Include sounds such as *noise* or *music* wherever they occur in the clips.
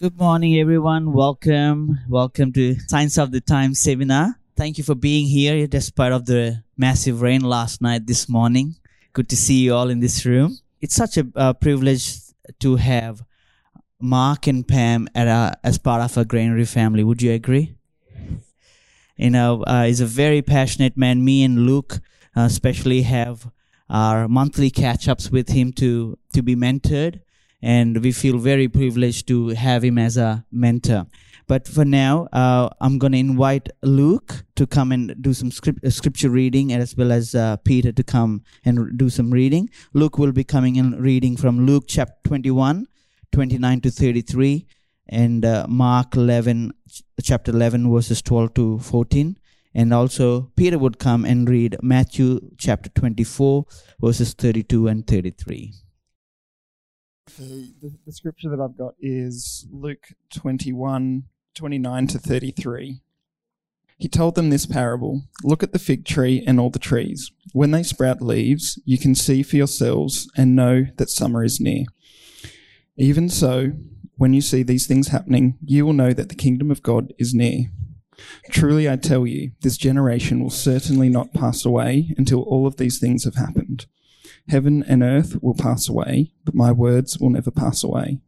Good morning, everyone. Welcome. Welcome to Signs of the Times seminar. Thank you for being here despite of the massive rain last night, this morning. Good to see you all in this room. It's such a privilege to have Mark and Pam as part of a granary family. Would you agree? You know, uh, he's a very passionate man. Me and Luke, uh, especially, have our monthly catch-ups with him to to be mentored and we feel very privileged to have him as a mentor. But for now, uh, I'm going to invite Luke to come and do some script, uh, scripture reading, as well as uh, Peter to come and do some reading. Luke will be coming and reading from Luke chapter 21, 29 to 33, and uh, Mark 11, chapter 11, verses 12 to 14. And also, Peter would come and read Matthew chapter 24, verses 32 and 33. So the, the scripture that I've got is Luke 21, 29 to 33. He told them this parable Look at the fig tree and all the trees. When they sprout leaves, you can see for yourselves and know that summer is near. Even so, when you see these things happening, you will know that the kingdom of God is near. Truly, I tell you, this generation will certainly not pass away until all of these things have happened. Heaven and earth will pass away, but my words will never pass away.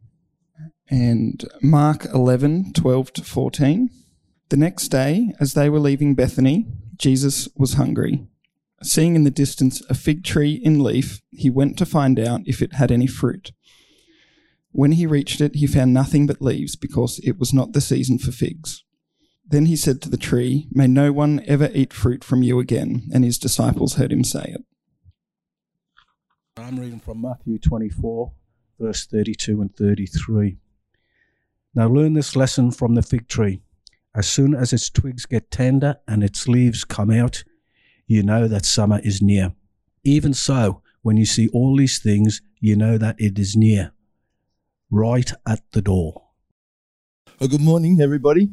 And Mark 11, 12 to 14. The next day, as they were leaving Bethany, Jesus was hungry. Seeing in the distance a fig tree in leaf, he went to find out if it had any fruit. When he reached it, he found nothing but leaves, because it was not the season for figs. Then he said to the tree, May no one ever eat fruit from you again. And his disciples heard him say it. I'm reading from Matthew 24, verse 32 and 33. Now learn this lesson from the fig tree. As soon as its twigs get tender and its leaves come out, you know that summer is near. Even so, when you see all these things, you know that it is near, right at the door. Oh, good morning, everybody.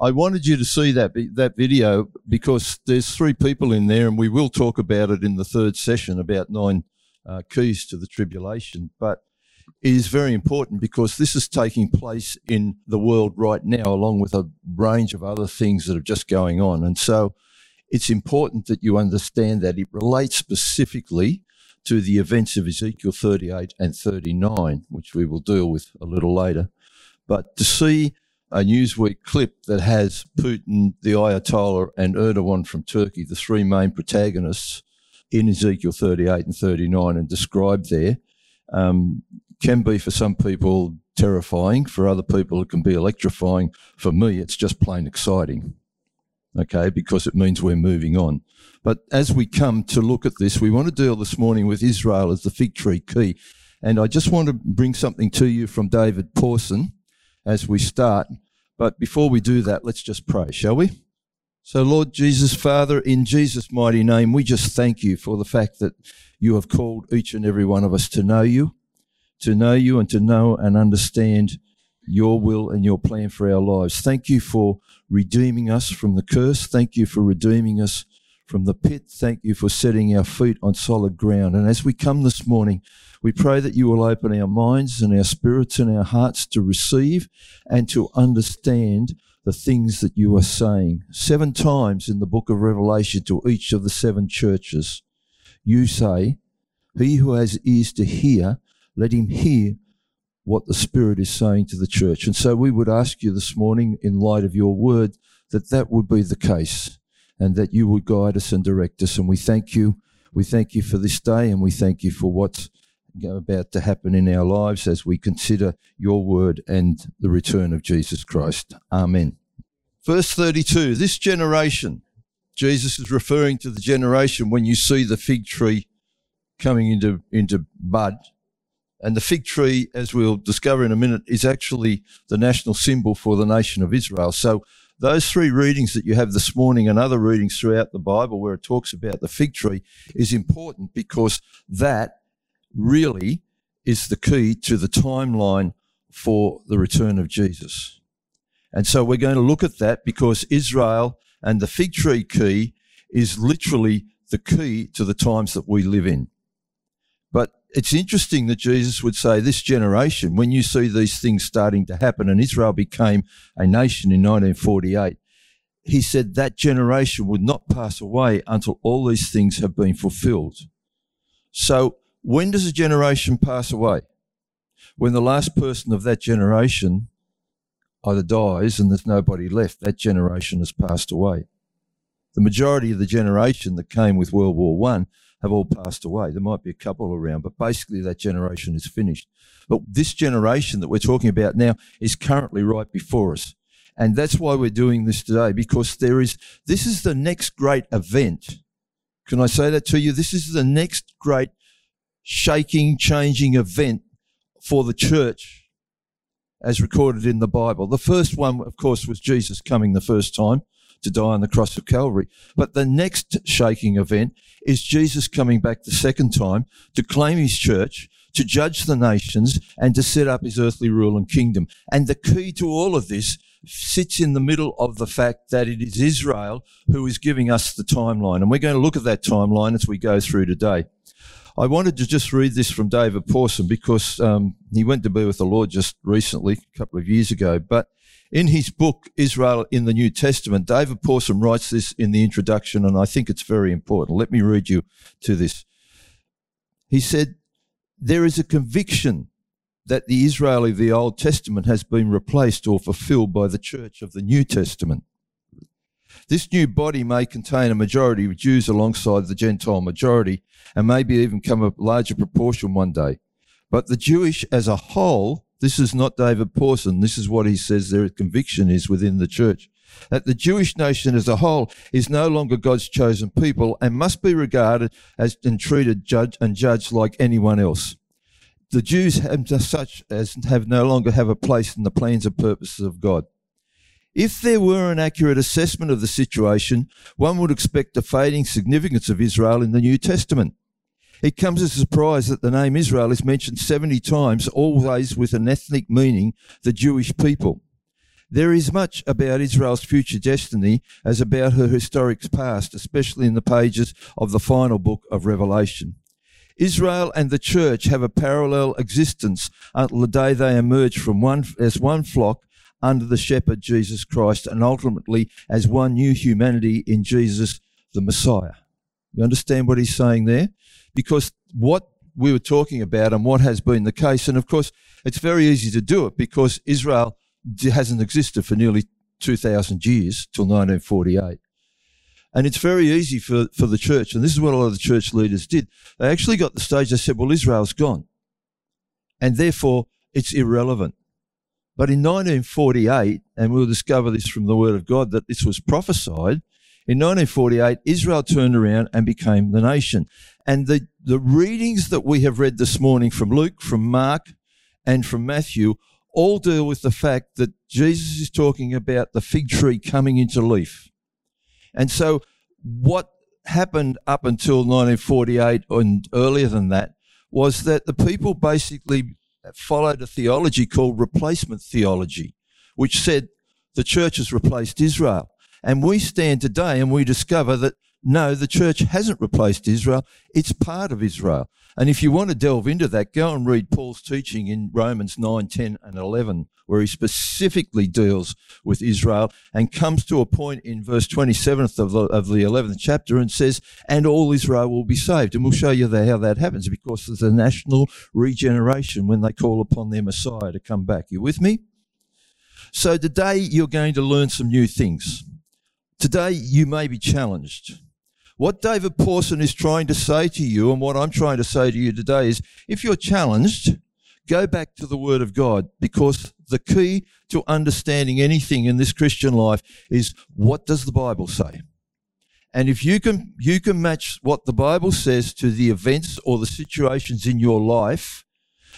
I wanted you to see that that video because there's three people in there, and we will talk about it in the third session about nine uh, keys to the tribulation. But it is very important because this is taking place in the world right now, along with a range of other things that are just going on. And so it's important that you understand that it relates specifically to the events of Ezekiel 38 and 39, which we will deal with a little later. But to see a Newsweek clip that has Putin, the Ayatollah, and Erdogan from Turkey, the three main protagonists, in Ezekiel 38 and 39 and described there um, can be for some people terrifying. For other people, it can be electrifying. For me, it's just plain exciting. Okay, because it means we're moving on. But as we come to look at this, we want to deal this morning with Israel as the fig tree key. And I just want to bring something to you from David Pawson as we start. But before we do that, let's just pray, shall we? So, Lord Jesus, Father, in Jesus' mighty name, we just thank you for the fact that you have called each and every one of us to know you, to know you and to know and understand your will and your plan for our lives. Thank you for redeeming us from the curse. Thank you for redeeming us from the pit. Thank you for setting our feet on solid ground. And as we come this morning, we pray that you will open our minds and our spirits and our hearts to receive and to understand the things that you are saying. Seven times in the book of Revelation to each of the seven churches, you say, He who has ears to hear, let him hear what the Spirit is saying to the church. And so we would ask you this morning, in light of your word, that that would be the case and that you would guide us and direct us. And we thank you. We thank you for this day and we thank you for what's about to happen in our lives as we consider your word and the return of Jesus Christ. Amen. Verse 32 This generation, Jesus is referring to the generation when you see the fig tree coming into, into bud. And the fig tree, as we'll discover in a minute, is actually the national symbol for the nation of Israel. So those three readings that you have this morning and other readings throughout the Bible where it talks about the fig tree is important because that really is the key to the timeline for the return of Jesus. And so we're going to look at that because Israel and the fig tree key is literally the key to the times that we live in. But it's interesting that Jesus would say, This generation, when you see these things starting to happen, and Israel became a nation in 1948, he said that generation would not pass away until all these things have been fulfilled. So, when does a generation pass away? When the last person of that generation either dies and there's nobody left, that generation has passed away. The majority of the generation that came with World War One have all passed away. There might be a couple around, but basically that generation is finished. But this generation that we're talking about now is currently right before us. And that's why we're doing this today, because there is, this is the next great event. Can I say that to you? This is the next great shaking, changing event for the church as recorded in the Bible. The first one, of course, was Jesus coming the first time to die on the cross of Calvary. But the next shaking event is Jesus coming back the second time to claim his church, to judge the nations, and to set up his earthly rule and kingdom. And the key to all of this sits in the middle of the fact that it is Israel who is giving us the timeline. And we're going to look at that timeline as we go through today. I wanted to just read this from David Pawson because um, he went to be with the Lord just recently, a couple of years ago. But in his book, Israel in the New Testament, David Pawson writes this in the introduction, and I think it's very important. Let me read you to this. He said, There is a conviction that the Israel of the Old Testament has been replaced or fulfilled by the church of the New Testament. This new body may contain a majority of Jews alongside the Gentile majority and maybe even become a larger proportion one day. But the Jewish as a whole this is not David Pawson. This is what he says their conviction is within the church. That the Jewish nation as a whole is no longer God's chosen people and must be regarded as and treated judge and judged like anyone else. The Jews have such as have no longer have a place in the plans and purposes of God. If there were an accurate assessment of the situation, one would expect a fading significance of Israel in the New Testament. It comes as a surprise that the name Israel is mentioned 70 times, always with an ethnic meaning, the Jewish people. There is much about Israel's future destiny as about her historic past, especially in the pages of the final book of Revelation. Israel and the church have a parallel existence until the day they emerge from one as one flock under the shepherd Jesus Christ and ultimately as one new humanity in Jesus the Messiah. You understand what he's saying there? because what we were talking about and what has been the case, and of course, it's very easy to do it because Israel hasn't existed for nearly 2,000 years till 1948. And it's very easy for, for the church, and this is what a lot of the church leaders did. They actually got the stage, they said, well, Israel's gone. And therefore, it's irrelevant. But in 1948, and we'll discover this from the Word of God, that this was prophesied, in 1948, Israel turned around and became the nation. And the, the readings that we have read this morning from Luke, from Mark, and from Matthew all deal with the fact that Jesus is talking about the fig tree coming into leaf. And so, what happened up until 1948 and earlier than that was that the people basically followed a theology called replacement theology, which said the church has replaced Israel. And we stand today and we discover that no, the church hasn't replaced Israel. It's part of Israel. And if you want to delve into that, go and read Paul's teaching in Romans 9, 10, and 11, where he specifically deals with Israel and comes to a point in verse 27th of the, of the 11th chapter and says, and all Israel will be saved. And we'll show you how that happens because there's a national regeneration when they call upon their Messiah to come back. You with me? So today you're going to learn some new things. Today, you may be challenged. What David Pawson is trying to say to you, and what I'm trying to say to you today, is if you're challenged, go back to the Word of God because the key to understanding anything in this Christian life is what does the Bible say? And if you can, you can match what the Bible says to the events or the situations in your life,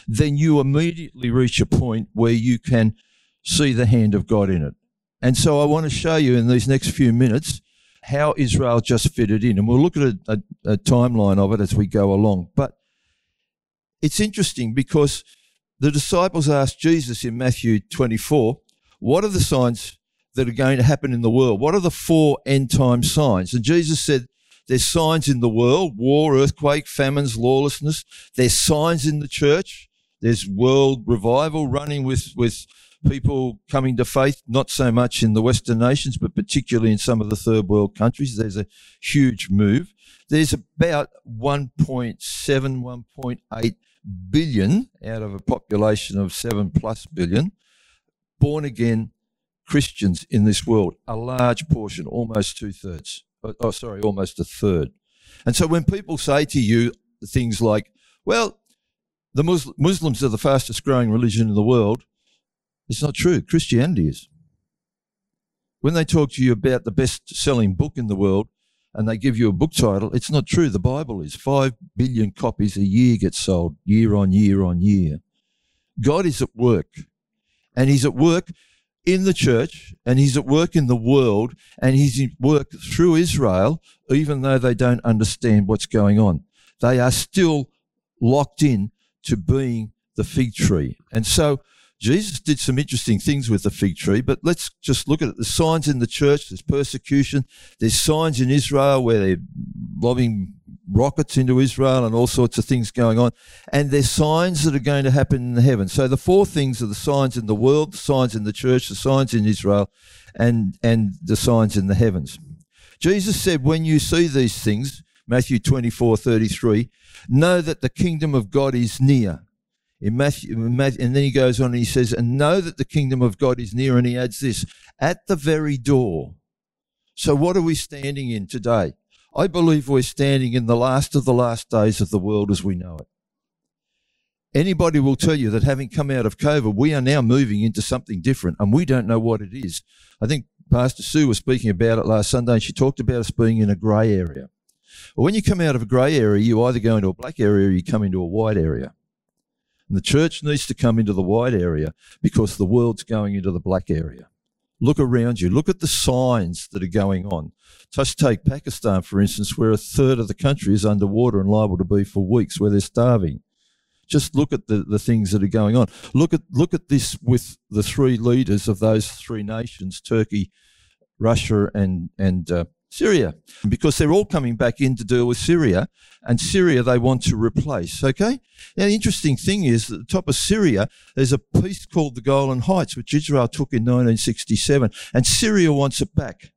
then you immediately reach a point where you can see the hand of God in it. And so I want to show you in these next few minutes how Israel just fitted in. And we'll look at a, a, a timeline of it as we go along. But it's interesting because the disciples asked Jesus in Matthew 24, What are the signs that are going to happen in the world? What are the four end time signs? And Jesus said, There's signs in the world, war, earthquake, famines, lawlessness. There's signs in the church. There's world revival running with, with people coming to faith, not so much in the Western nations, but particularly in some of the third world countries. There's a huge move. There's about 1.7, 1.8 billion out of a population of 7 plus billion born again Christians in this world, a large portion, almost two thirds. Oh, oh, sorry, almost a third. And so when people say to you things like, well, the Muslims are the fastest growing religion in the world, it's not true. Christianity is. When they talk to you about the best selling book in the world and they give you a book title, it's not true. The Bible is. Five billion copies a year get sold, year on year on year. God is at work. And He's at work in the church and He's at work in the world and He's at work through Israel, even though they don't understand what's going on. They are still locked in to being the fig tree. And so Jesus did some interesting things with the fig tree, but let's just look at it. The signs in the church, there's persecution. There's signs in Israel where they're lobbing rockets into Israel and all sorts of things going on. And there's signs that are going to happen in the heavens. So the four things are the signs in the world, the signs in the church, the signs in Israel, and, and the signs in the heavens. Jesus said, when you see these things, Matthew 24, 33, know that the kingdom of God is near. In Matthew, Matthew, and then he goes on and he says, and know that the kingdom of God is near. And he adds this, at the very door. So what are we standing in today? I believe we're standing in the last of the last days of the world as we know it. Anybody will tell you that having come out of COVID, we are now moving into something different and we don't know what it is. I think Pastor Sue was speaking about it last Sunday and she talked about us being in a grey area. Well, when you come out of a grey area, you either go into a black area or you come into a white area. And the church needs to come into the white area because the world's going into the black area. Look around you. Look at the signs that are going on. Just take Pakistan, for instance, where a third of the country is underwater and liable to be for weeks, where they're starving. Just look at the, the things that are going on. Look at look at this with the three leaders of those three nations: Turkey, Russia, and and uh, Syria, because they're all coming back in to deal with Syria, and Syria they want to replace. Okay? Now, the interesting thing is at the top of Syria, there's a piece called the Golan Heights, which Israel took in 1967, and Syria wants it back.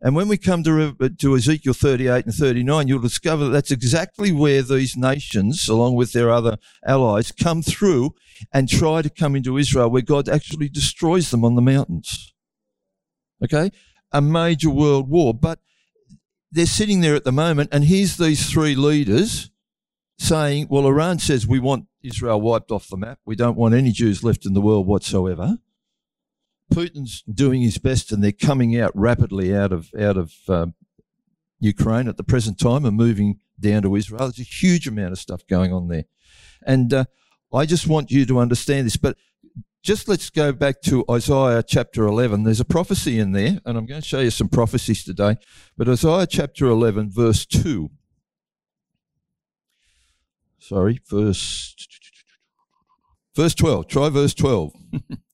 And when we come to, to Ezekiel 38 and 39, you'll discover that that's exactly where these nations, along with their other allies, come through and try to come into Israel, where God actually destroys them on the mountains. Okay? A major world war. But they're sitting there at the moment, and here's these three leaders saying, Well, Iran says we want Israel wiped off the map. We don't want any Jews left in the world whatsoever. Putin's doing his best, and they're coming out rapidly out of out of um, Ukraine at the present time and moving down to Israel. There's a huge amount of stuff going on there, and uh, I just want you to understand this. But just let's go back to Isaiah chapter 11. There's a prophecy in there, and I'm going to show you some prophecies today. But Isaiah chapter 11, verse 2. Sorry, verse verse 12. Try verse 12.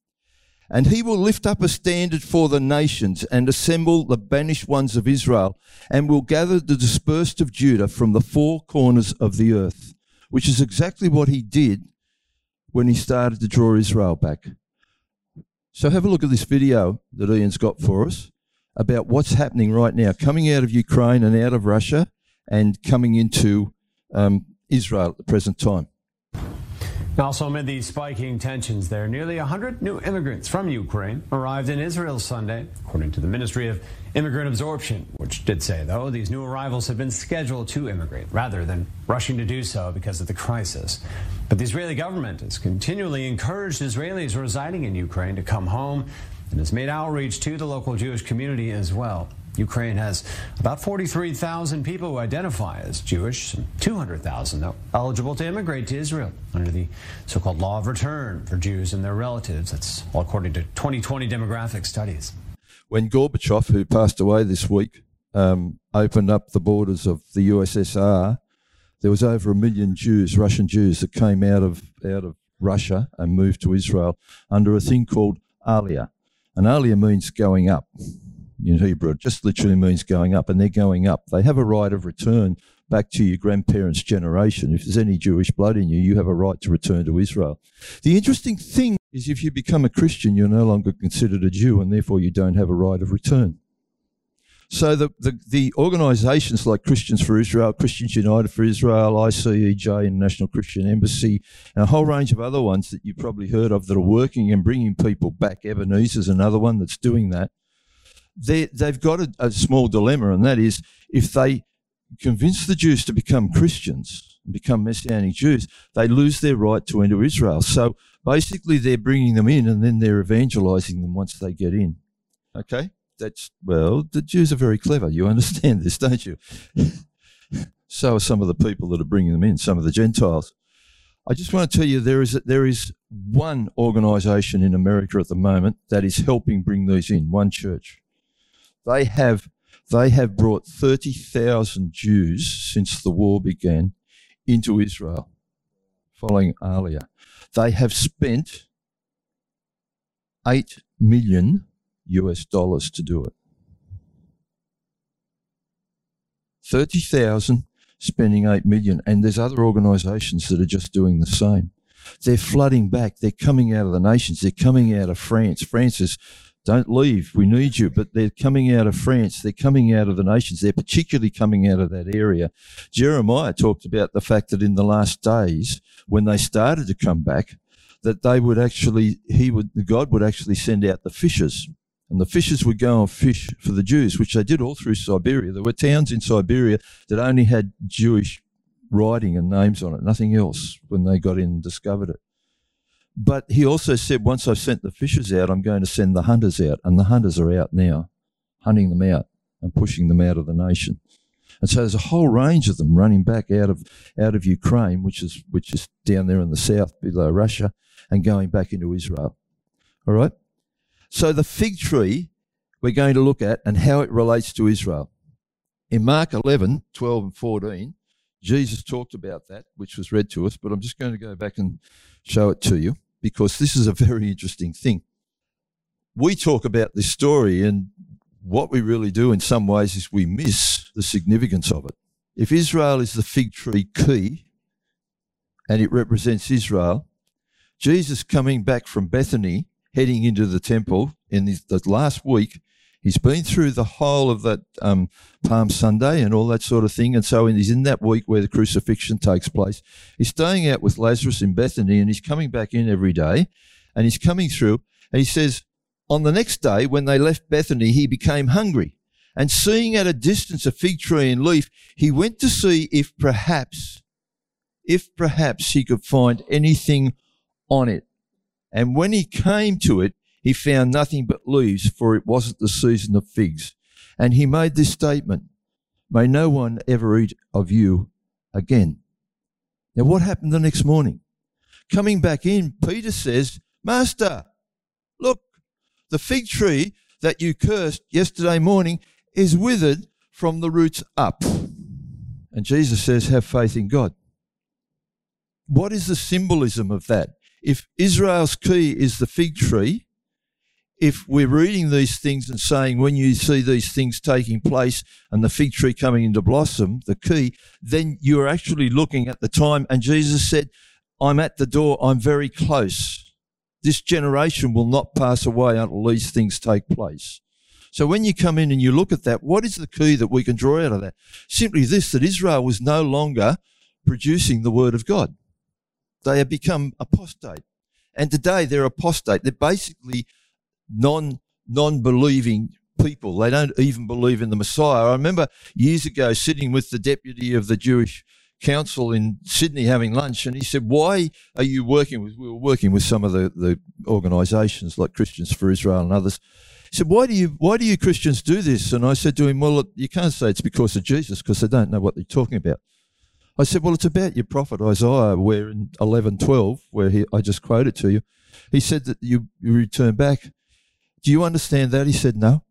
*laughs* and he will lift up a standard for the nations and assemble the banished ones of Israel and will gather the dispersed of Judah from the four corners of the earth, which is exactly what he did when he started to draw Israel back. So have a look at this video that Ian's got for us about what's happening right now, coming out of Ukraine and out of Russia and coming into um, Israel at the present time. Also, amid these spiking tensions there, nearly 100 new immigrants from Ukraine arrived in Israel Sunday, according to the Ministry of Immigrant Absorption, which did say, though, these new arrivals have been scheduled to immigrate rather than rushing to do so because of the crisis. But the Israeli government has continually encouraged Israelis residing in Ukraine to come home and has made outreach to the local Jewish community as well. Ukraine has about 43,000 people who identify as Jewish, and 200,000 eligible to immigrate to Israel under the so-called law of return for Jews and their relatives. That's all according to 2020 demographic studies. When Gorbachev, who passed away this week, um, opened up the borders of the USSR, there was over a million Jews, Russian Jews, that came out of out of Russia and moved to Israel under a thing called Aliyah. And Aliyah means going up in Hebrew. It just literally means going up, and they're going up. They have a right of return back to your grandparents' generation. If there's any Jewish blood in you, you have a right to return to Israel. The interesting thing is if you become a Christian, you're no longer considered a Jew, and therefore you don't have a right of return. So the, the, the organisations like Christians for Israel, Christians United for Israel, ICEJ, International Christian Embassy, and a whole range of other ones that you've probably heard of that are working and bringing people back. Ebenezer's another one that's doing that. They, they've got a, a small dilemma, and that is if they convince the Jews to become Christians, become Messianic Jews, they lose their right to enter Israel. So basically, they're bringing them in and then they're evangelizing them once they get in. Okay? That's, well, the Jews are very clever. You understand this, don't you? *laughs* so are some of the people that are bringing them in, some of the Gentiles. I just want to tell you there is there is one organisation in America at the moment that is helping bring these in. One church. They have they have brought thirty thousand Jews since the war began into Israel, following Aliyah. They have spent eight million US dollars to do it. 30,000 spending 8 million and there's other organizations that are just doing the same. They're flooding back. They're coming out of the nations. They're coming out of France. France is don't leave. We need you. But they're coming out of France. They're coming out of the nations. They're particularly coming out of that area. Jeremiah talked about the fact that in the last days, when they started to come back, that they would actually, he would, God would actually send out the fishers and the fishers would go and fish for the Jews, which they did all through Siberia. There were towns in Siberia that only had Jewish writing and names on it, nothing else, when they got in and discovered it. But he also said, once I've sent the fishers out, I'm going to send the hunters out. And the hunters are out now, hunting them out and pushing them out of the nation. And so there's a whole range of them running back out of out of Ukraine, which is which is down there in the south below Russia, and going back into Israel. All right. So the fig tree we're going to look at and how it relates to Israel. In Mark 11, 12 and 14, Jesus talked about that, which was read to us, but I'm just going to go back and show it to you because this is a very interesting thing. We talk about this story, and what we really do in some ways is we miss the significance of it. If Israel is the fig tree key and it represents Israel, Jesus coming back from Bethany heading into the temple in the, last week. He's been through the whole of that um, Palm Sunday and all that sort of thing. And so he's in that week where the crucifixion takes place. He's staying out with Lazarus in Bethany and he's coming back in every day. And he's coming through and he says, On the next day, when they left Bethany, he became hungry. And seeing at a distance a fig tree and leaf, he went to see if perhaps, if perhaps he could find anything on it. And when he came to it, he found nothing but leaves, for it wasn't the season of figs. And he made this statement May no one ever eat of you again. Now, what happened the next morning? Coming back in, Peter says, Master, look, the fig tree that you cursed yesterday morning is withered from the roots up. And Jesus says, Have faith in God. What is the symbolism of that? if Israel's key is the fig tree, if we're reading these things and saying when you see these things taking place and the fig tree coming into blossom, the key, then you're actually looking at the time. And Jesus said, I'm at the door, I'm very close. This generation will not pass away until these things take place. So when you come in and you look at that, what is the key that we can draw out of that? Simply this, that Israel was no longer producing the word of God. They have become apostate. And today they're apostate. They're basically non non believing people. They don't even believe in the Messiah. I remember years ago sitting with the deputy of the Jewish council in Sydney having lunch, and he said, "Why are you working with?" We were working with some of the, the organisations like Christians for Israel and others. He said, "Why do you why do you Christians do this?" And I said to him, "Well, you can't say it's because of Jesus because they don't know what they're talking about." I said, Well, it's about your prophet Isaiah, where in eleven twelve, where he, I just quoted to you, he said that you, you return back. Do you understand that? He said, No.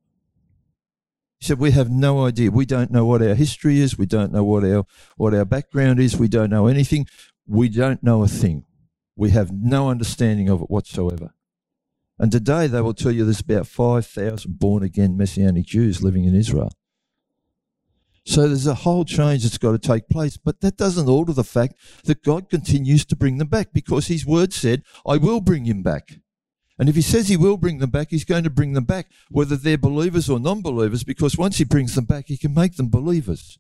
He said, We have no idea. We don't know what our history is. We don't know what our, what our background is. We don't know anything. We don't know a thing. We have no understanding of it whatsoever. And today they will tell you there's about 5,000 born again Messianic Jews living in Israel. So there's a whole change that's got to take place. But that doesn't alter the fact that God continues to bring them back because his word said, I will bring him back. And if he says he will bring them back, he's going to bring them back, whether they're believers or non believers, because once he brings them back, he can make them believers.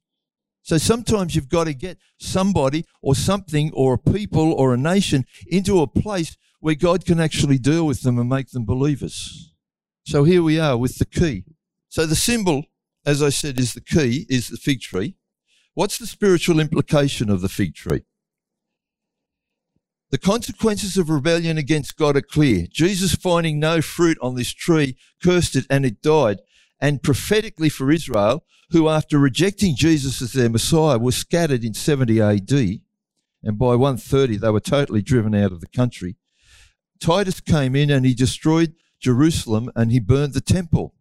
So sometimes you've got to get somebody or something or a people or a nation into a place where God can actually deal with them and make them believers. So here we are with the key. So the symbol, as I said, is the key, is the fig tree. What's the spiritual implication of the fig tree? The consequences of rebellion against God are clear. Jesus, finding no fruit on this tree, cursed it and it died. And prophetically for Israel, who after rejecting Jesus as their Messiah were scattered in 70 AD, and by 130 they were totally driven out of the country, Titus came in and he destroyed Jerusalem and he burned the temple.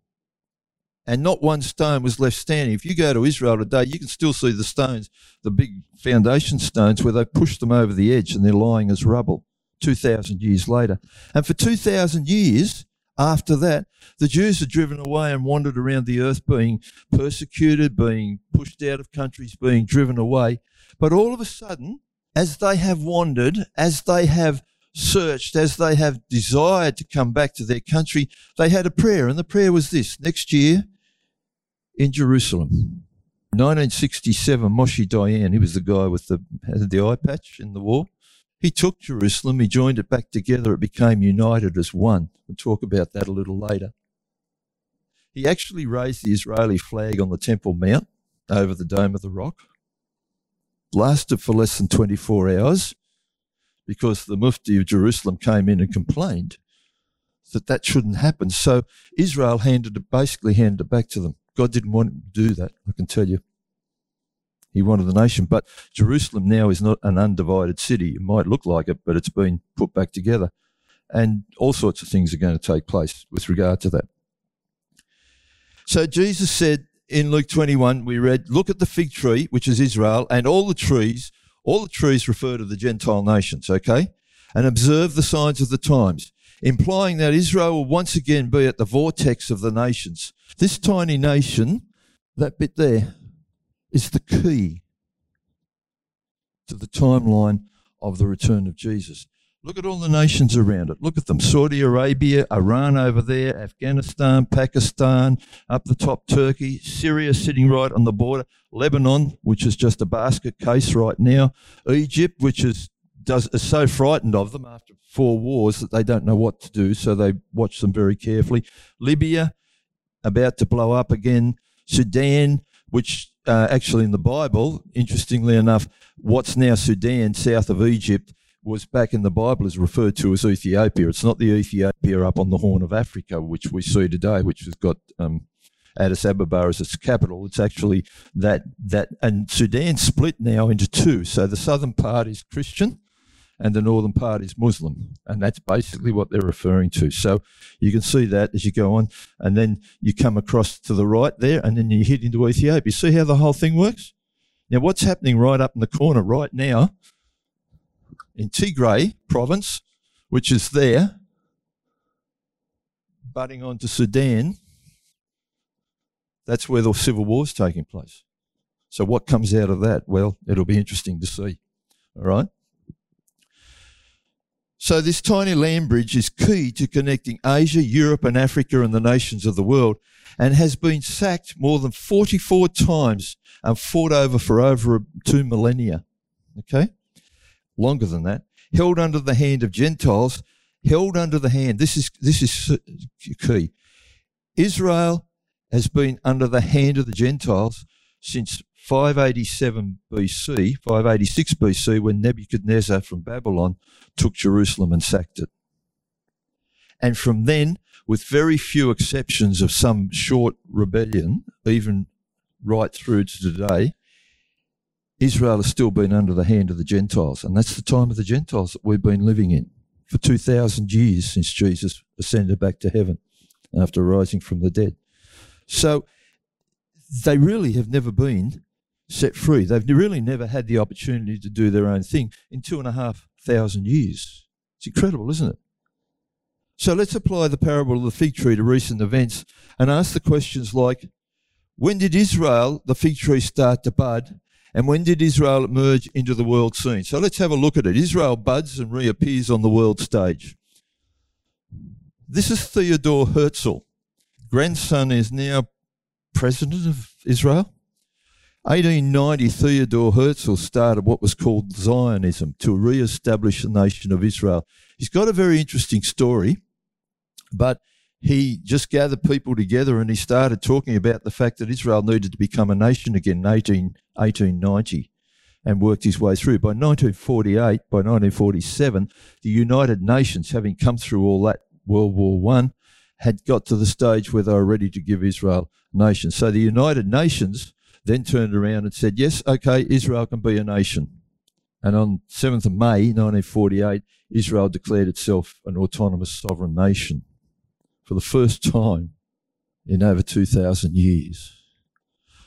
And not one stone was left standing. If you go to Israel today, you can still see the stones, the big foundation stones where they pushed them over the edge and they're lying as rubble 2,000 years later. And for 2,000 years after that, the Jews are driven away and wandered around the earth being persecuted, being pushed out of countries, being driven away. But all of a sudden, as they have wandered, as they have searched, as they have desired to come back to their country, they had a prayer, and the prayer was this next year in Jerusalem. 1967, Moshe Dayan, he was the guy with the had the eye patch in the war. He took Jerusalem, he joined it back together, it became united as one. We'll talk about that a little later. He actually raised the Israeli flag on the Temple Mount over the Dome of the Rock. Lasted for less than 24 hours because the Mufti of Jerusalem came in and complained that that shouldn't happen. So Israel handed it, basically handed it back to them. God didn't want to do that, I can tell you. He wanted the nation. But Jerusalem now is not an undivided city. It might look like it, but it's been put back together. And all sorts of things are going to take place with regard to that. So Jesus said in Luke 21, we read, Look at the fig tree, which is Israel, and all the trees all the trees refer to the Gentile nations, okay? And observe the signs of the times, implying that Israel will once again be at the vortex of the nations. This tiny nation, that bit there, is the key to the timeline of the return of Jesus. Look at all the nations around it. Look at them Saudi Arabia, Iran over there, Afghanistan, Pakistan, up the top Turkey, Syria sitting right on the border, Lebanon, which is just a basket case right now, Egypt, which is does is so frightened of them after four wars that they don't know what to do, so they watch them very carefully. Libya, about to blow up again. Sudan, which uh, actually in the Bible, interestingly enough, what's now Sudan, south of Egypt, was back in the Bible is referred to as Ethiopia. It's not the Ethiopia up on the Horn of Africa, which we see today, which has got um, Addis Ababa as its capital. It's actually that that and Sudan split now into two. So the southern part is Christian, and the northern part is Muslim, and that's basically what they're referring to. So you can see that as you go on, and then you come across to the right there, and then you hit into Ethiopia. See how the whole thing works? Now, what's happening right up in the corner right now? in Tigray province, which is there, butting onto Sudan, that's where the civil war is taking place. So, what comes out of that? Well, it'll be interesting to see. All right? So, this tiny land bridge is key to connecting Asia, Europe, and Africa and the nations of the world and has been sacked more than 44 times and fought over for over two millennia. Okay? longer than that, held under the hand of Gentiles, held under the hand. This is this is key. Israel has been under the hand of the Gentiles since 587 BC, 586 BC, when Nebuchadnezzar from Babylon took Jerusalem and sacked it. And from then, with very few exceptions of some short rebellion, even right through to today, Israel has still been under the hand of the Gentiles, and that's the time of the Gentiles that we've been living in for 2,000 years since Jesus ascended back to heaven after rising from the dead. So they really have never been set free. They've really never had the opportunity to do their own thing in two and a half thousand years. It's incredible, isn't it? So let's apply the parable of the fig tree to recent events and ask the questions like when did Israel, the fig tree, start to bud? And when did Israel emerge into the world scene? So let's have a look at it. Israel buds and reappears on the world stage. This is Theodore Herzl. Grandson is now president of Israel. 1890, Theodore Herzl started what was called Zionism to re establish the nation of Israel. He's got a very interesting story, but he just gathered people together and he started talking about the fact that Israel needed to become a nation again in 18, 1890 and worked his way through. By 1948, by 1947, the United Nations, having come through all that World War One, had got to the stage where they were ready to give Israel a nation. So the United Nations then turned around and said, yes, okay, Israel can be a nation. And on 7th of May 1948, Israel declared itself an autonomous sovereign nation for the first time in over 2,000 years.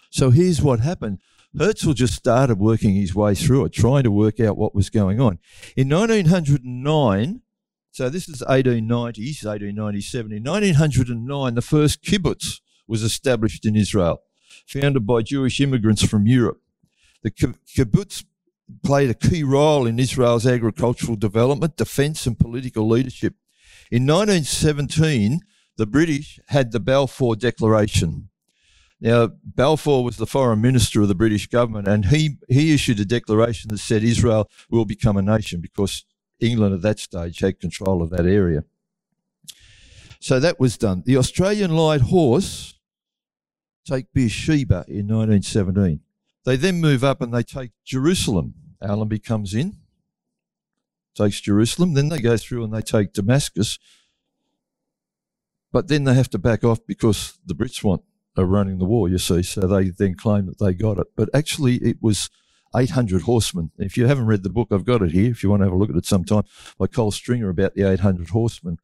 So here's what happened. Herzl just started working his way through it, trying to work out what was going on. In 1909, so this is 1890s, 1897. In 1909, the first kibbutz was established in Israel, founded by Jewish immigrants from Europe. The kibbutz played a key role in Israel's agricultural development, defense, and political leadership. In 1917, the British had the Balfour Declaration. Now, Balfour was the foreign minister of the British government, and he, he issued a declaration that said Israel will become a nation because England at that stage had control of that area. So that was done. The Australian light horse take Beersheba in 1917. They then move up and they take Jerusalem. Allenby comes in, takes Jerusalem. Then they go through and they take Damascus. But then they have to back off because the Brits want are running the war, you see. So they then claim that they got it. But actually, it was 800 horsemen. If you haven't read the book, I've got it here. If you want to have a look at it sometime, by Cole Stringer about the 800 horsemen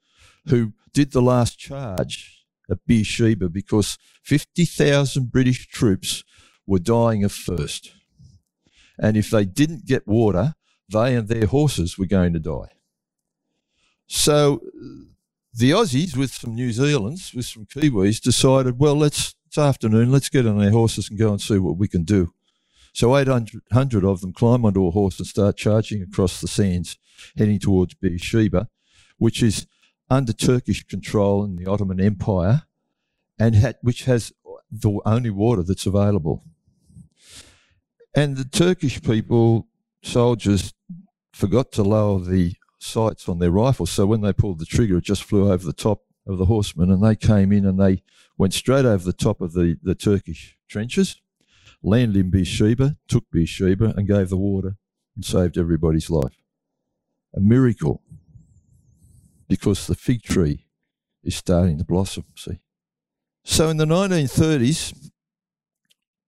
who did the last charge at Beersheba because 50,000 British troops were dying of thirst. And if they didn't get water, they and their horses were going to die. So the Aussies, with some New Zealanders, with some Kiwis, decided, well, let's it's afternoon, let's get on our horses and go and see what we can do. So 800 of them climb onto a horse and start charging across the sands, heading towards Beersheba, which is under Turkish control in the Ottoman Empire, and ha- which has the only water that's available. And the Turkish people, soldiers, forgot to lower the sights on their rifles. So when they pulled the trigger, it just flew over the top of the horsemen, and they came in and they went straight over the top of the, the Turkish trenches, landed in Beersheba, took Beersheba, and gave the water and saved everybody's life. A miracle, because the fig tree is starting to blossom, see. So in the 1930s,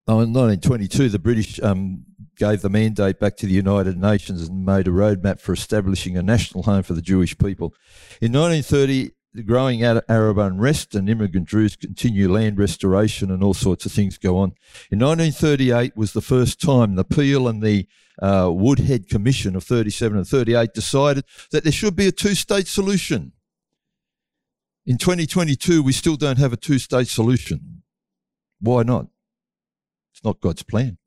oh, in 1922, the British um, gave the mandate back to the United Nations and made a roadmap for establishing a national home for the Jewish people. In 1930, the growing Arab unrest and immigrant Jews continue land restoration and all sorts of things go on. In 1938 was the first time the Peel and the uh, Woodhead Commission of 37 and 38 decided that there should be a two-state solution. In 2022, we still don't have a two-state solution. Why not? It's not God's plan.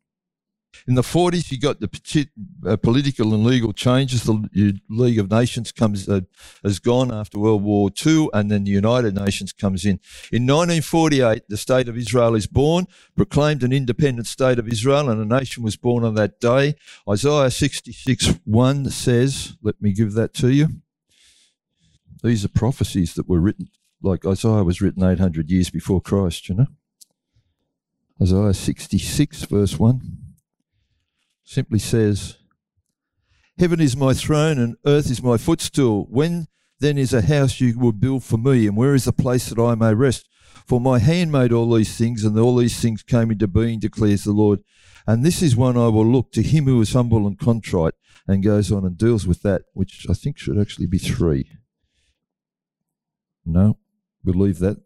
In the 40s, you got the uh, political and legal changes. The League of Nations comes uh, has gone after World War II, and then the United Nations comes in. In 1948, the state of Israel is born, proclaimed an independent state of Israel, and a nation was born on that day. Isaiah 66 1 says, Let me give that to you. These are prophecies that were written, like Isaiah was written 800 years before Christ, you know. Isaiah 66, verse 1 simply says, Heaven is my throne and earth is my footstool. When then is a house you will build for me, and where is the place that I may rest? For my hand made all these things, and all these things came into being, declares the Lord. And this is one I will look to him who is humble and contrite, and goes on and deals with that, which I think should actually be three. No, we'll leave that.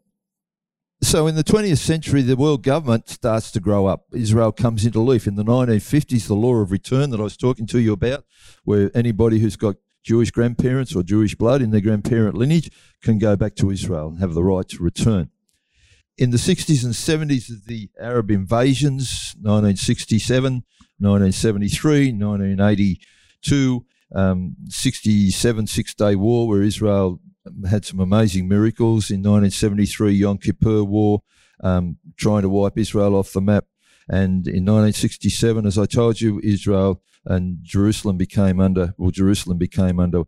So in the 20th century, the world government starts to grow up. Israel comes into leaf. In the 1950s, the law of return that I was talking to you about, where anybody who's got Jewish grandparents or Jewish blood in their grandparent lineage can go back to Israel and have the right to return. In the 60s and 70s of the Arab invasions, 1967, 1973, 1982, um, 67 Six Day War, where Israel had some amazing miracles. In 1973, Yom Kippur War, um, trying to wipe Israel off the map. And in 1967, as I told you, Israel and Jerusalem became under, well, Jerusalem became under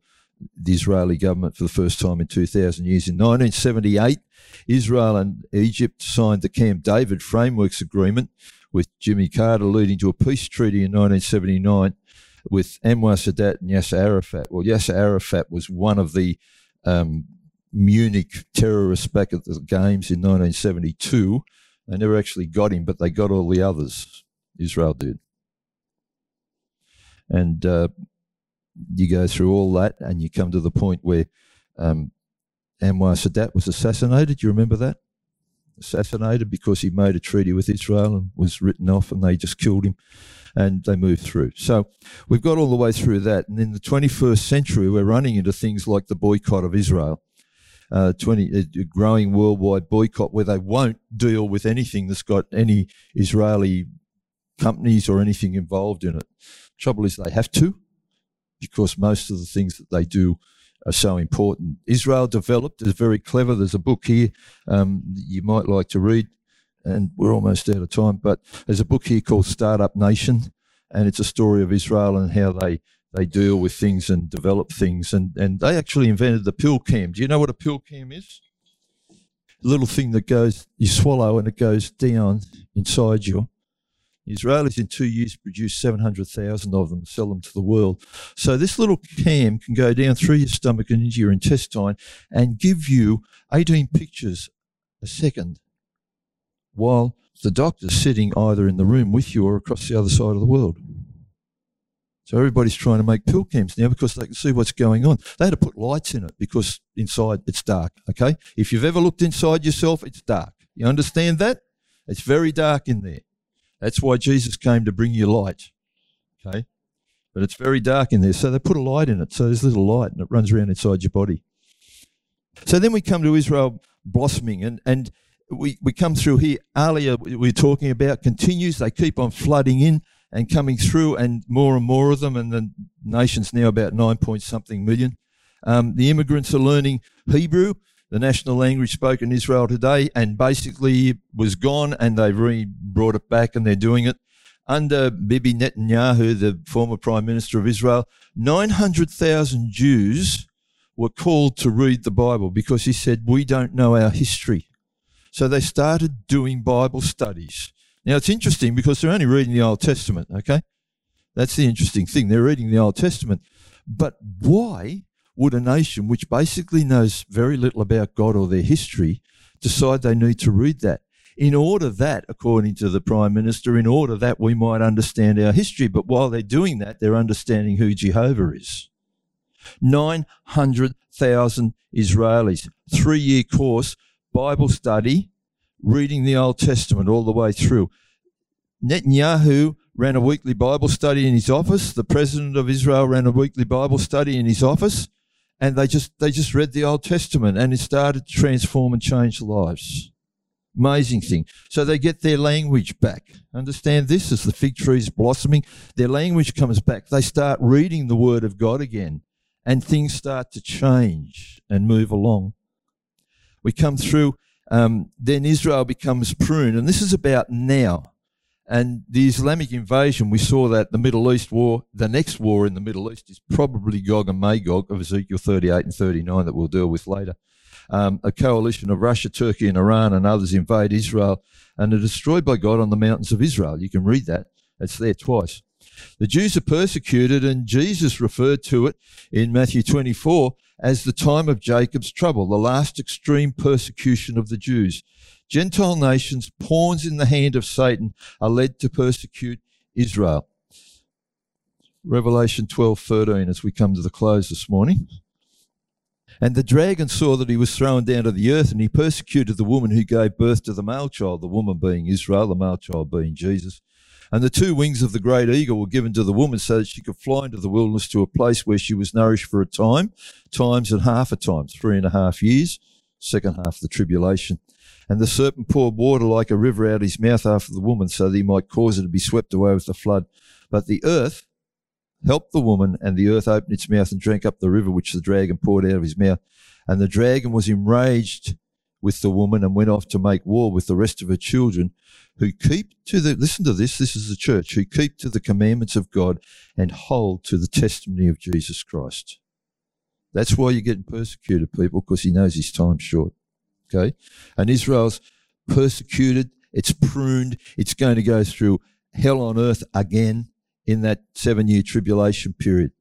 the Israeli government for the first time in 2,000 years. In 1978, Israel and Egypt signed the Camp David Frameworks Agreement with Jimmy Carter, leading to a peace treaty in 1979 with Anwar Sadat and Yasser Arafat. Well, Yasser Arafat was one of the um, Munich terrorists back at the games in 1972. They never actually got him, but they got all the others. Israel did. And uh, you go through all that, and you come to the point where um, Anwar Sadat was assassinated. Do you remember that? Assassinated because he made a treaty with Israel and was written off, and they just killed him and they moved through. So we've got all the way through that. And in the 21st century, we're running into things like the boycott of Israel. Uh, 20 a growing worldwide boycott where they won't deal with anything that's got any Israeli companies or anything involved in it. Trouble is they have to because most of the things that they do are so important. Israel developed is very clever. There's a book here um, you might like to read and we're almost out of time. But there's a book here called Startup Nation, and it's a story of Israel and how they they deal with things and develop things. And and they actually invented the pill cam. Do you know what a pill cam is? A little thing that goes you swallow and it goes down inside you. Israelis in two years produce 700,000 of them, sell them to the world. So this little cam can go down through your stomach and into your intestine and give you 18 pictures a second while the doctor's sitting either in the room with you or across the other side of the world. So everybody's trying to make pill cams now because they can see what's going on. They had to put lights in it because inside it's dark. Okay. If you've ever looked inside yourself, it's dark. You understand that? It's very dark in there. That's why Jesus came to bring you light. Okay. But it's very dark in there. So they put a light in it. So there's a little light and it runs around inside your body. So then we come to Israel blossoming and, and we, we come through here. Earlier, we are talking about continues. They keep on flooding in and coming through, and more and more of them. And the nation's now about nine point something million. Um, the immigrants are learning Hebrew, the national language spoken in Israel today, and basically was gone, and they've re brought it back, and they're doing it. Under Bibi Netanyahu, the former prime minister of Israel, 900,000 Jews were called to read the Bible because he said, We don't know our history. So they started doing Bible studies. Now it's interesting because they're only reading the Old Testament, okay? That's the interesting thing. They're reading the Old Testament. But why would a nation which basically knows very little about God or their history decide they need to read that? In order that, according to the Prime Minister, in order that we might understand our history. But while they're doing that, they're understanding who Jehovah is. 900,000 Israelis, three year course Bible study, reading the Old Testament all the way through. Netanyahu ran a weekly Bible study in his office. The president of Israel ran a weekly Bible study in his office, and they just they just read the Old Testament, and it started to transform and change lives. Amazing thing. So they get their language back. Understand this as the fig tree is blossoming. Their language comes back. They start reading the Word of God again, and things start to change and move along we come through, um, then Israel becomes pruned. And this is about now. And the Islamic invasion, we saw that the Middle East war, the next war in the Middle East is probably Gog and Magog of Ezekiel 38 and 39 that we'll deal with later. Um, a coalition of Russia, Turkey, and Iran and others invade Israel and are destroyed by God on the mountains of Israel. You can read that. It's there twice. The Jews are persecuted, and Jesus referred to it in Matthew 24 as the time of Jacob's trouble, the last extreme persecution of the Jews. Gentile nations, pawns in the hand of Satan, are led to persecute Israel. Revelation 12:13 as we come to the close this morning. And the dragon saw that he was thrown down to the earth, and he persecuted the woman who gave birth to the male child, the woman being Israel, the male child being Jesus. And the two wings of the great eagle were given to the woman so that she could fly into the wilderness to a place where she was nourished for a time, times and half a time, three and a half years, second half of the tribulation. And the serpent poured water like a river out of his mouth after the woman so that he might cause her to be swept away with the flood. But the earth helped the woman, and the earth opened its mouth and drank up the river which the dragon poured out of his mouth. And the dragon was enraged with the woman and went off to make war with the rest of her children who keep to the, listen to this, this is the church, who keep to the commandments of God and hold to the testimony of Jesus Christ. That's why you're getting persecuted, people, because he knows his time's short. Okay? And Israel's persecuted, it's pruned, it's going to go through hell on earth again in that seven year tribulation period.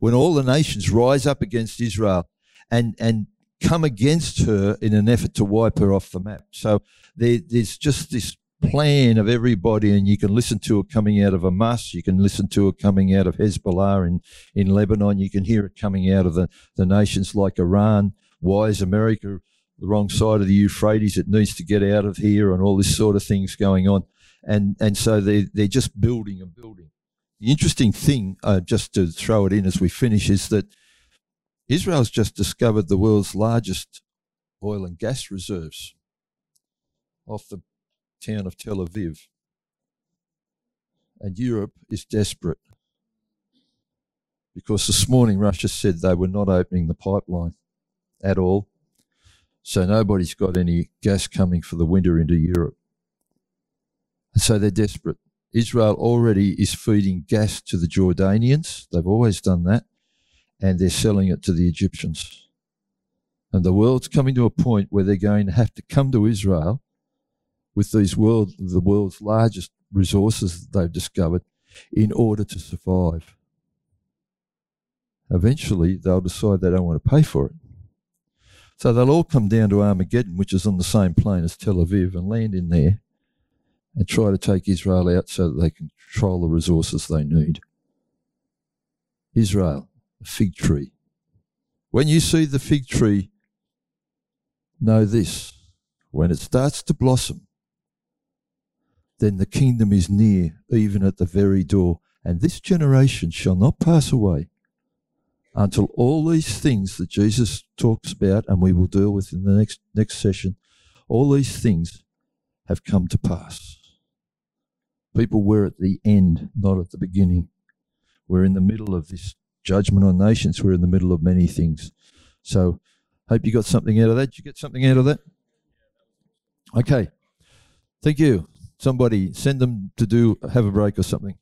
When all the nations rise up against Israel and, and come against her in an effort to wipe her off the map. So there, there's just this plan of everybody, and you can listen to it coming out of Hamas, you can listen to it coming out of Hezbollah in, in Lebanon, you can hear it coming out of the, the nations like Iran. Why is America the wrong side of the Euphrates? It needs to get out of here, and all this sort of things going on. And, and so they, they're just building and building. The interesting thing, uh, just to throw it in as we finish, is that Israel's just discovered the world's largest oil and gas reserves off the town of Tel Aviv. And Europe is desperate because this morning Russia said they were not opening the pipeline at all. So nobody's got any gas coming for the winter into Europe. And so they're desperate. Israel already is feeding gas to the Jordanians. They've always done that. And they're selling it to the Egyptians. And the world's coming to a point where they're going to have to come to Israel with these world, the world's largest resources that they've discovered in order to survive. Eventually, they'll decide they don't want to pay for it. So they'll all come down to Armageddon, which is on the same plain as Tel Aviv, and land in there and try to take Israel out so that they can control the resources they need. Israel, a fig tree. When you see the fig tree, know this when it starts to blossom, then the kingdom is near, even at the very door. And this generation shall not pass away until all these things that Jesus talks about and we will deal with in the next, next session, all these things have come to pass. People were at the end, not at the beginning. We're in the middle of this judgment on nations. We're in the middle of many things. So, hope you got something out of that. Did you get something out of that? Okay. Thank you somebody send them to do have a break or something.